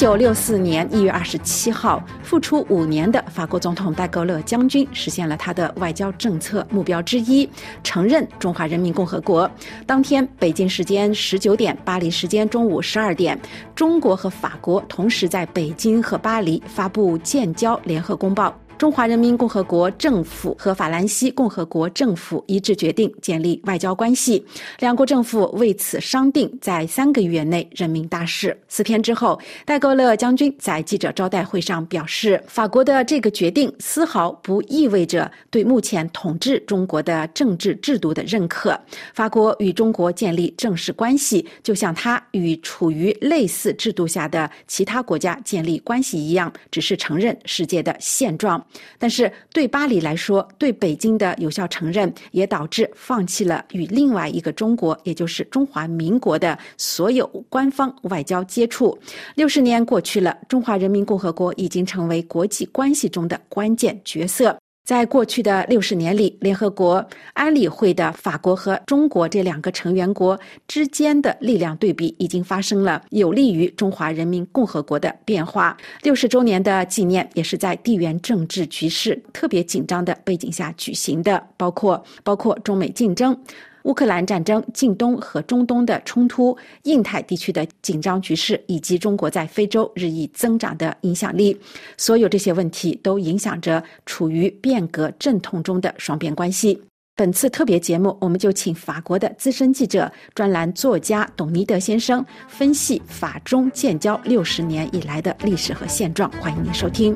九六四年一月二十七号，复出五年的法国总统戴高乐将军实现了他的外交政策目标之一，承认中华人民共和国。当天，北京时间十九点，巴黎时间中午十二点，中国和法国同时在北京和巴黎发布建交联合公报。中华人民共和国政府和法兰西共和国政府一致决定建立外交关系，两国政府为此商定在三个月内任命大使。四天之后，戴高乐将军在记者招待会上表示，法国的这个决定丝毫不意味着对目前统治中国的政治制度的认可。法国与中国建立正式关系，就像他与处于类似制度下的其他国家建立关系一样，只是承认世界的现状。但是对巴黎来说，对北京的有效承认也导致放弃了与另外一个中国，也就是中华民国的所有官方外交接触。六十年过去了，中华人民共和国已经成为国际关系中的关键角色。在过去的六十年里，联合国安理会的法国和中国这两个成员国之间的力量对比已经发生了有利于中华人民共和国的变化。六十周年的纪念也是在地缘政治局势特别紧张的背景下举行的，包括包括中美竞争。乌克兰战争、近东和中东的冲突、印太地区的紧张局势，以及中国在非洲日益增长的影响力，所有这些问题都影响着处于变革阵痛中的双边关系。本次特别节目，我们就请法国的资深记者、专栏作家董尼德先生分析法中建交六十年以来的历史和现状。欢迎您收听。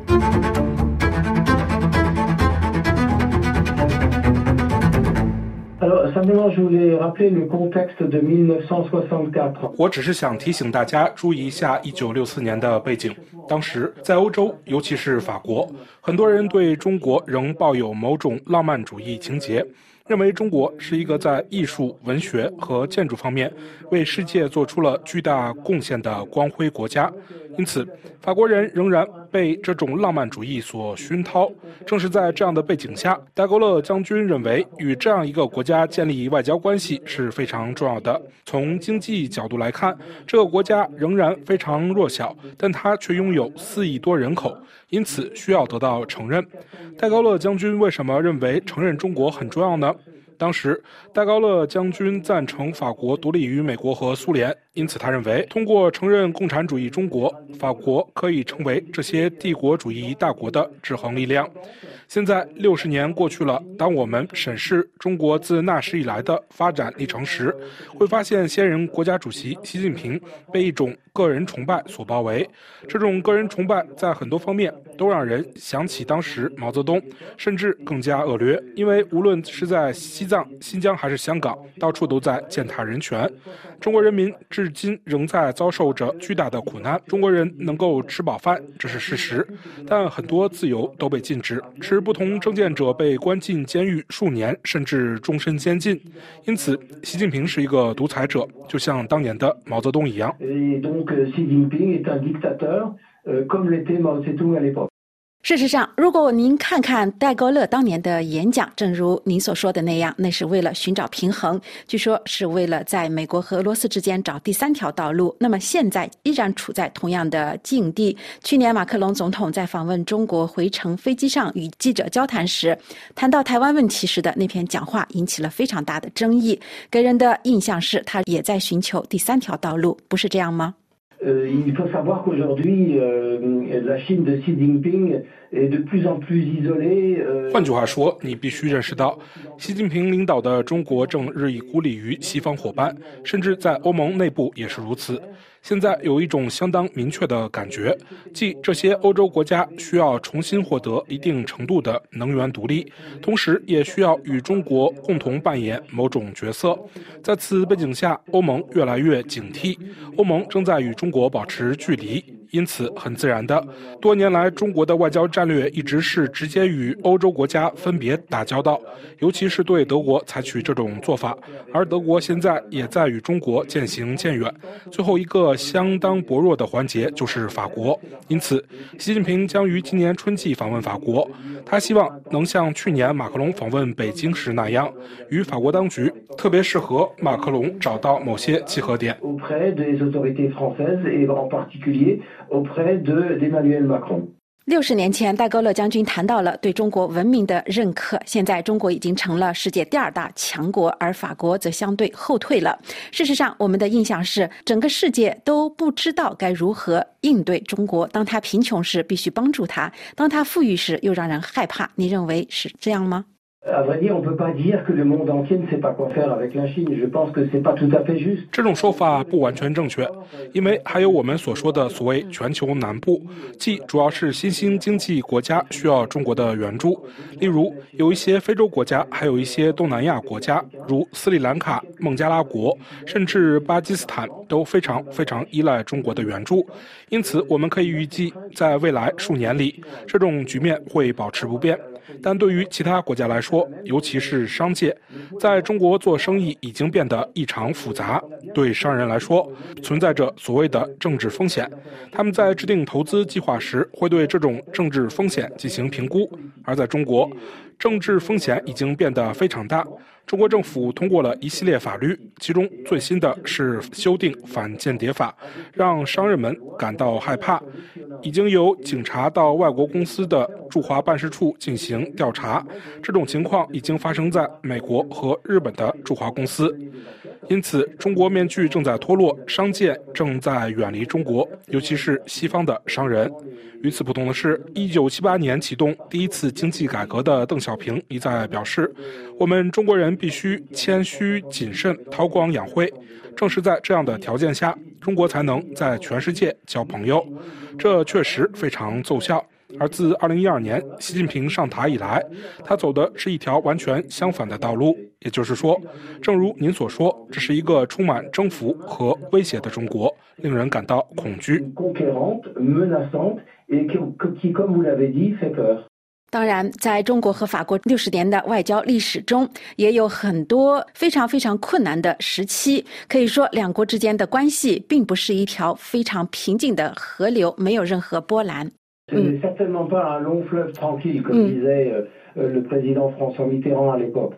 我只是想提醒大家注意一下1964年的背景。当时在欧洲，尤其是法国，很多人对中国仍抱有某种浪漫主义情节。认为中国是一个在艺术、文学和建筑方面为世界做出了巨大贡献的光辉国家，因此法国人仍然被这种浪漫主义所熏陶。正是在这样的背景下，戴高乐将军认为与这样一个国家建立外交关系是非常重要的。从经济角度来看，这个国家仍然非常弱小，但它却拥有四亿多人口，因此需要得到承认。戴高乐将军为什么认为承认中国很重要呢？当时，戴高乐将军赞成法国独立于美国和苏联，因此他认为，通过承认共产主义中国，法国可以成为这些帝国主义大国的制衡力量。现在六十年过去了，当我们审视中国自那时以来的发展历程时，会发现先人国家主席习近平被一种个人崇拜所包围。这种个人崇拜在很多方面都让人想起当时毛泽东，甚至更加恶劣。因为无论是在西藏、新疆还是香港，到处都在践踏人权。中国人民至今仍在遭受着巨大的苦难。中国人能够吃饱饭，这是事实，但很多自由都被禁止。吃不同政见者被关进监狱数年，甚至终身监禁。因此，习近平是一个独裁者，就像当年的毛泽东一样。事实上，如果您看看戴高乐当年的演讲，正如您所说的那样，那是为了寻找平衡，据说是为了在美国和俄罗斯之间找第三条道路。那么现在依然处在同样的境地。去年马克龙总统在访问中国回程飞机上与记者交谈时，谈到台湾问题时的那篇讲话引起了非常大的争议，给人的印象是他也在寻求第三条道路，不是这样吗？Euh, il faut savoir qu'aujourd'hui, euh, la Chine de Xi Jinping 换句话说，你必须认识到，习近平领导的中国正日益孤立于西方伙伴，甚至在欧盟内部也是如此。现在有一种相当明确的感觉，即这些欧洲国家需要重新获得一定程度的能源独立，同时也需要与中国共同扮演某种角色。在此背景下，欧盟越来越警惕，欧盟正在与中国保持距离。因此，很自然的，多年来中国的外交战略一直是直接与欧洲国家分别打交道，尤其是对德国采取这种做法。而德国现在也在与中国渐行渐远。最后一个相当薄弱的环节就是法国。因此，习近平将于今年春季访问法国。他希望能像去年马克龙访问北京时那样，与法国当局，特别是和马克龙找到某些契合点。六十年前，戴高乐将军谈到了对中国文明的认可。现在，中国已经成了世界第二大强国，而法国则相对后退了。事实上，我们的印象是，整个世界都不知道该如何应对中国。当他贫穷时，必须帮助他；当他富裕时，又让人害怕。你认为是这样吗？这种说法不完全正确，因为还有我们所说的所谓全球南部，即主要是新兴经济国家需要中国的援助。例如，有一些非洲国家，还有一些东南亚国家，如斯里兰卡、孟加拉国，甚至巴基斯坦，都非常非常依赖中国的援助。因此，我们可以预计，在未来数年里，这种局面会保持不变。但对于其他国家来说，尤其是商界，在中国做生意已经变得异常复杂。对商人来说，存在着所谓的政治风险。他们在制定投资计划时，会对这种政治风险进行评估。而在中国，政治风险已经变得非常大。中国政府通过了一系列法律，其中最新的是修订反间谍法，让商人们感到害怕。已经由警察到外国公司的驻华办事处进行调查，这种情况已经发生在美国和日本的驻华公司。因此，中国面具正在脱落，商界正在远离中国，尤其是西方的商人。与此不同的是，一九七八年启动第一次经济改革的邓小平一再表示：“我们中国人必须谦虚谨慎，韬光养晦。正是在这样的条件下，中国才能在全世界交朋友。”这确实非常奏效。而自二零一二年习近平上台以来，他走的是一条完全相反的道路。也就是说，正如您所说，这是一个充满征服和威胁的中国，令人感到恐惧。当然，在中国和法国六十年的外交历史中，也有很多非常非常困难的时期。可以说，两国之间的关系并不是一条非常平静的河流，没有任何波澜。嗯。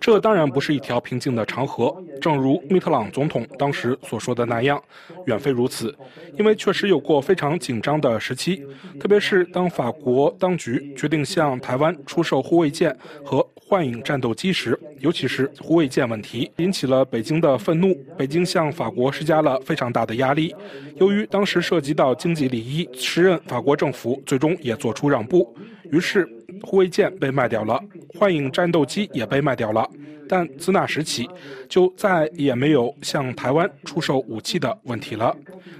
这当然不是一条平静的长河，正如密特朗总统当时所说的那样，远非如此。因为确实有过非常紧张的时期，特别是当法国当局决定向台湾出售护卫舰和幻影战斗机时，尤其是护卫舰问题引起了北京的愤怒，北京向法国施加了非常大的压力。由于当时涉及到经济利益，时任法国政府最终也做出让步。于是，护卫舰被卖掉了，幻影战斗机也被卖掉了。但自那时起，就再也没有向台湾出售武器的问题了。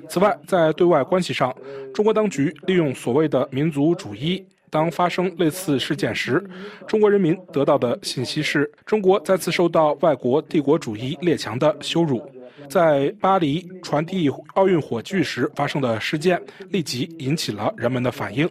此外，在对外关系上，中国当局利用所谓的民族主义。当发生类似事件时，中国人民得到的信息是中国再次受到外国帝国主义列强的羞辱。在巴黎传递奥运火炬时发生的事件，立即引起了人们的反应。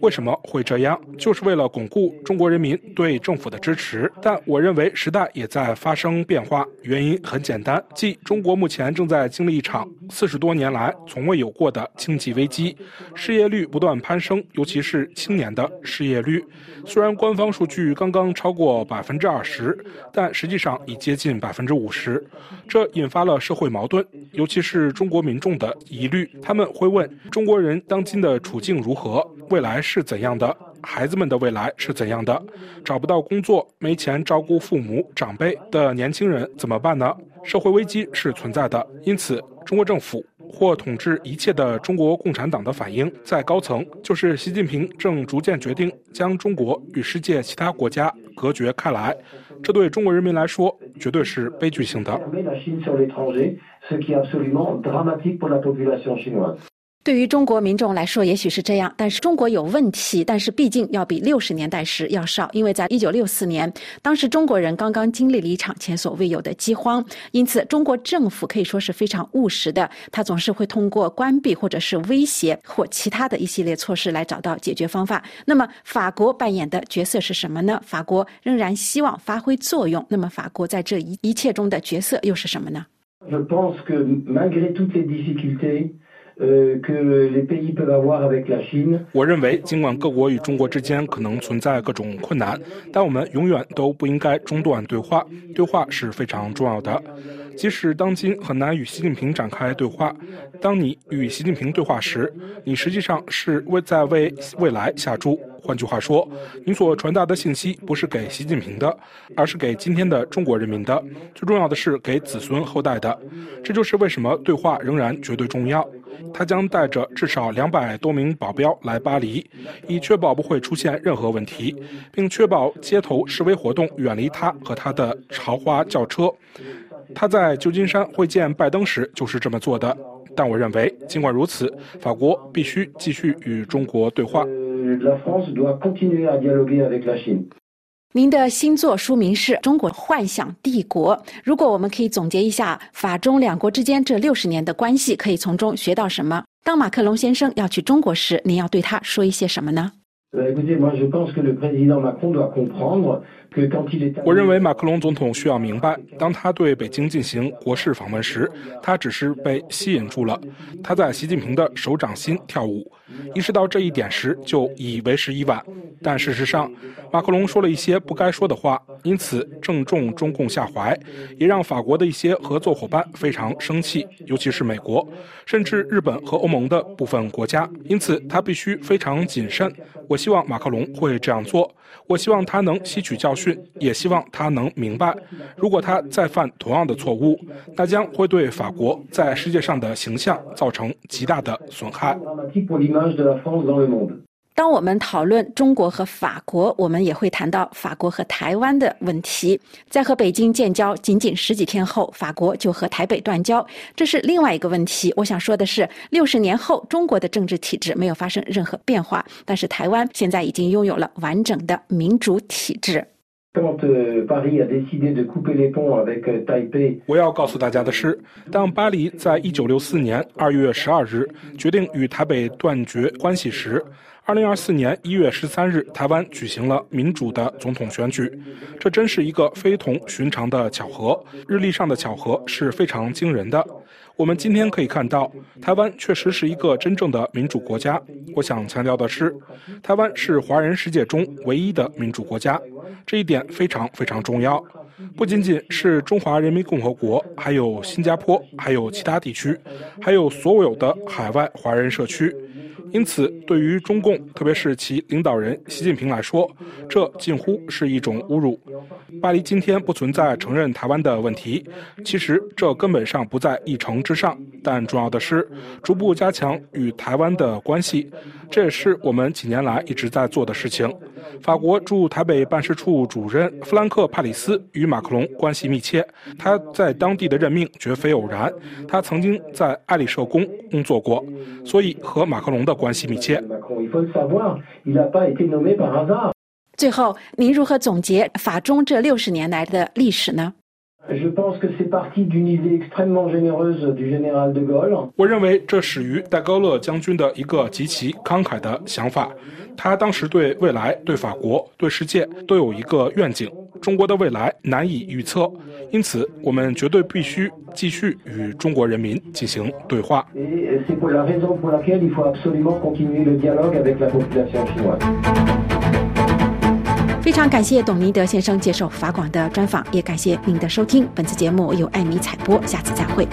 为什么会这样？就是为了巩固中国人民对政府的支持。但我认为时代也在发生变化，原因很简单，即中国目前正在经历一场四十多年来从未有过的经济危机，失业率不断攀升，尤其是青年的失业率。虽然官方数据刚刚超过百分之二十，但实际上已接近百分之五十。这引发了社会矛盾，尤其是中国民众的疑虑。他们会问：中国人当今的处境如何？未来是怎样的？孩子们的未来是怎样的？找不到工作、没钱照顾父母长辈的年轻人怎么办呢？社会危机是存在的。因此，中国政府或统治一切的中国共产党的反应，在高层就是习近平正逐渐决定将中国与世界其他国家隔绝开来。这对中国人民来说绝对是悲剧性的。对于中国民众来说，也许是这样，但是中国有问题，但是毕竟要比六十年代时要少，因为在一九六四年，当时中国人刚刚经历了一场前所未有的饥荒，因此中国政府可以说是非常务实的，他总是会通过关闭或者是威胁或其他的一系列措施来找到解决方法。那么法国扮演的角色是什么呢？法国仍然希望发挥作用，那么法国在这一一切中的角色又是什么呢？我认为，尽管各国与中国之间可能存在各种困难，但我们永远都不应该中断对话。对话是非常重要的。即使当今很难与习近平展开对话，当你与习近平对话时，你实际上是为在为未来下注。换句话说，你所传达的信息不是给习近平的，而是给今天的中国人民的。最重要的是给子孙后代的。这就是为什么对话仍然绝对重要。他将带着至少两百多名保镖来巴黎，以确保不会出现任何问题，并确保街头示威活动远离他和他的豪华轿车。他在旧金山会见拜登时就是这么做的。但我认为，尽管如此，法国必须继续与中国对话。您的新作书名是《中国幻想帝国》。如果我们可以总结一下法中两国之间这六十年的关系，可以从中学到什么？当马克龙先生要去中国时，您要对他说一些什么呢？我认为马克龙总统需要明白，当他对北京进行国事访问时，他只是被吸引住了，他在习近平的手掌心跳舞。意识到这一点时，就已为时已晚。但事实上，马克龙说了一些不该说的话，因此正中中共下怀，也让法国的一些合作伙伴非常生气，尤其是美国，甚至日本和欧盟的部分国家。因此，他必须非常谨慎。我希望马克龙会这样做。我希望他能吸取教训，也希望他能明白，如果他再犯同样的错误，那将会对法国在世界上的形象造成极大的损害。当我们讨论中国和法国，我们也会谈到法国和台湾的问题。在和北京建交仅仅十几天后，法国就和台北断交，这是另外一个问题。我想说的是，六十年后，中国的政治体制没有发生任何变化，但是台湾现在已经拥有了完整的民主体制。我要告诉大家的是，当巴黎在一九六四年二月十二日决定与台北断绝关系时。二零二四年一月十三日，台湾举行了民主的总统选举，这真是一个非同寻常的巧合。日历上的巧合是非常惊人的。我们今天可以看到，台湾确实是一个真正的民主国家。我想强调的是，台湾是华人世界中唯一的民主国家，这一点非常非常重要。不仅仅是中华人民共和国，还有新加坡，还有其他地区，还有所有的海外华人社区。因此，对于中共，特别是其领导人习近平来说，这近乎是一种侮辱。巴黎今天不存在承认台湾的问题，其实这根本上不在议程之上。但重要的是，逐步加强与台湾的关系，这也是我们几年来一直在做的事情。法国驻台北办事处主任弗兰克·帕里斯与马克龙关系密切，他在当地的任命绝非偶然，他曾经在爱丽舍宫工作过，所以和马克龙的关系密切。最后，您如何总结法中这六十年来的历史呢？我认为这始于戴高乐将军的一个极其慷慨的想法。他当时对未来、对法国、对世界都有一个愿景。中国的未来难以预测，因此我们绝对必须继续与中国人民进行对话。非常感谢董尼德先生接受法广的专访，也感谢您的收听。本次节目由艾米采播，下次再会。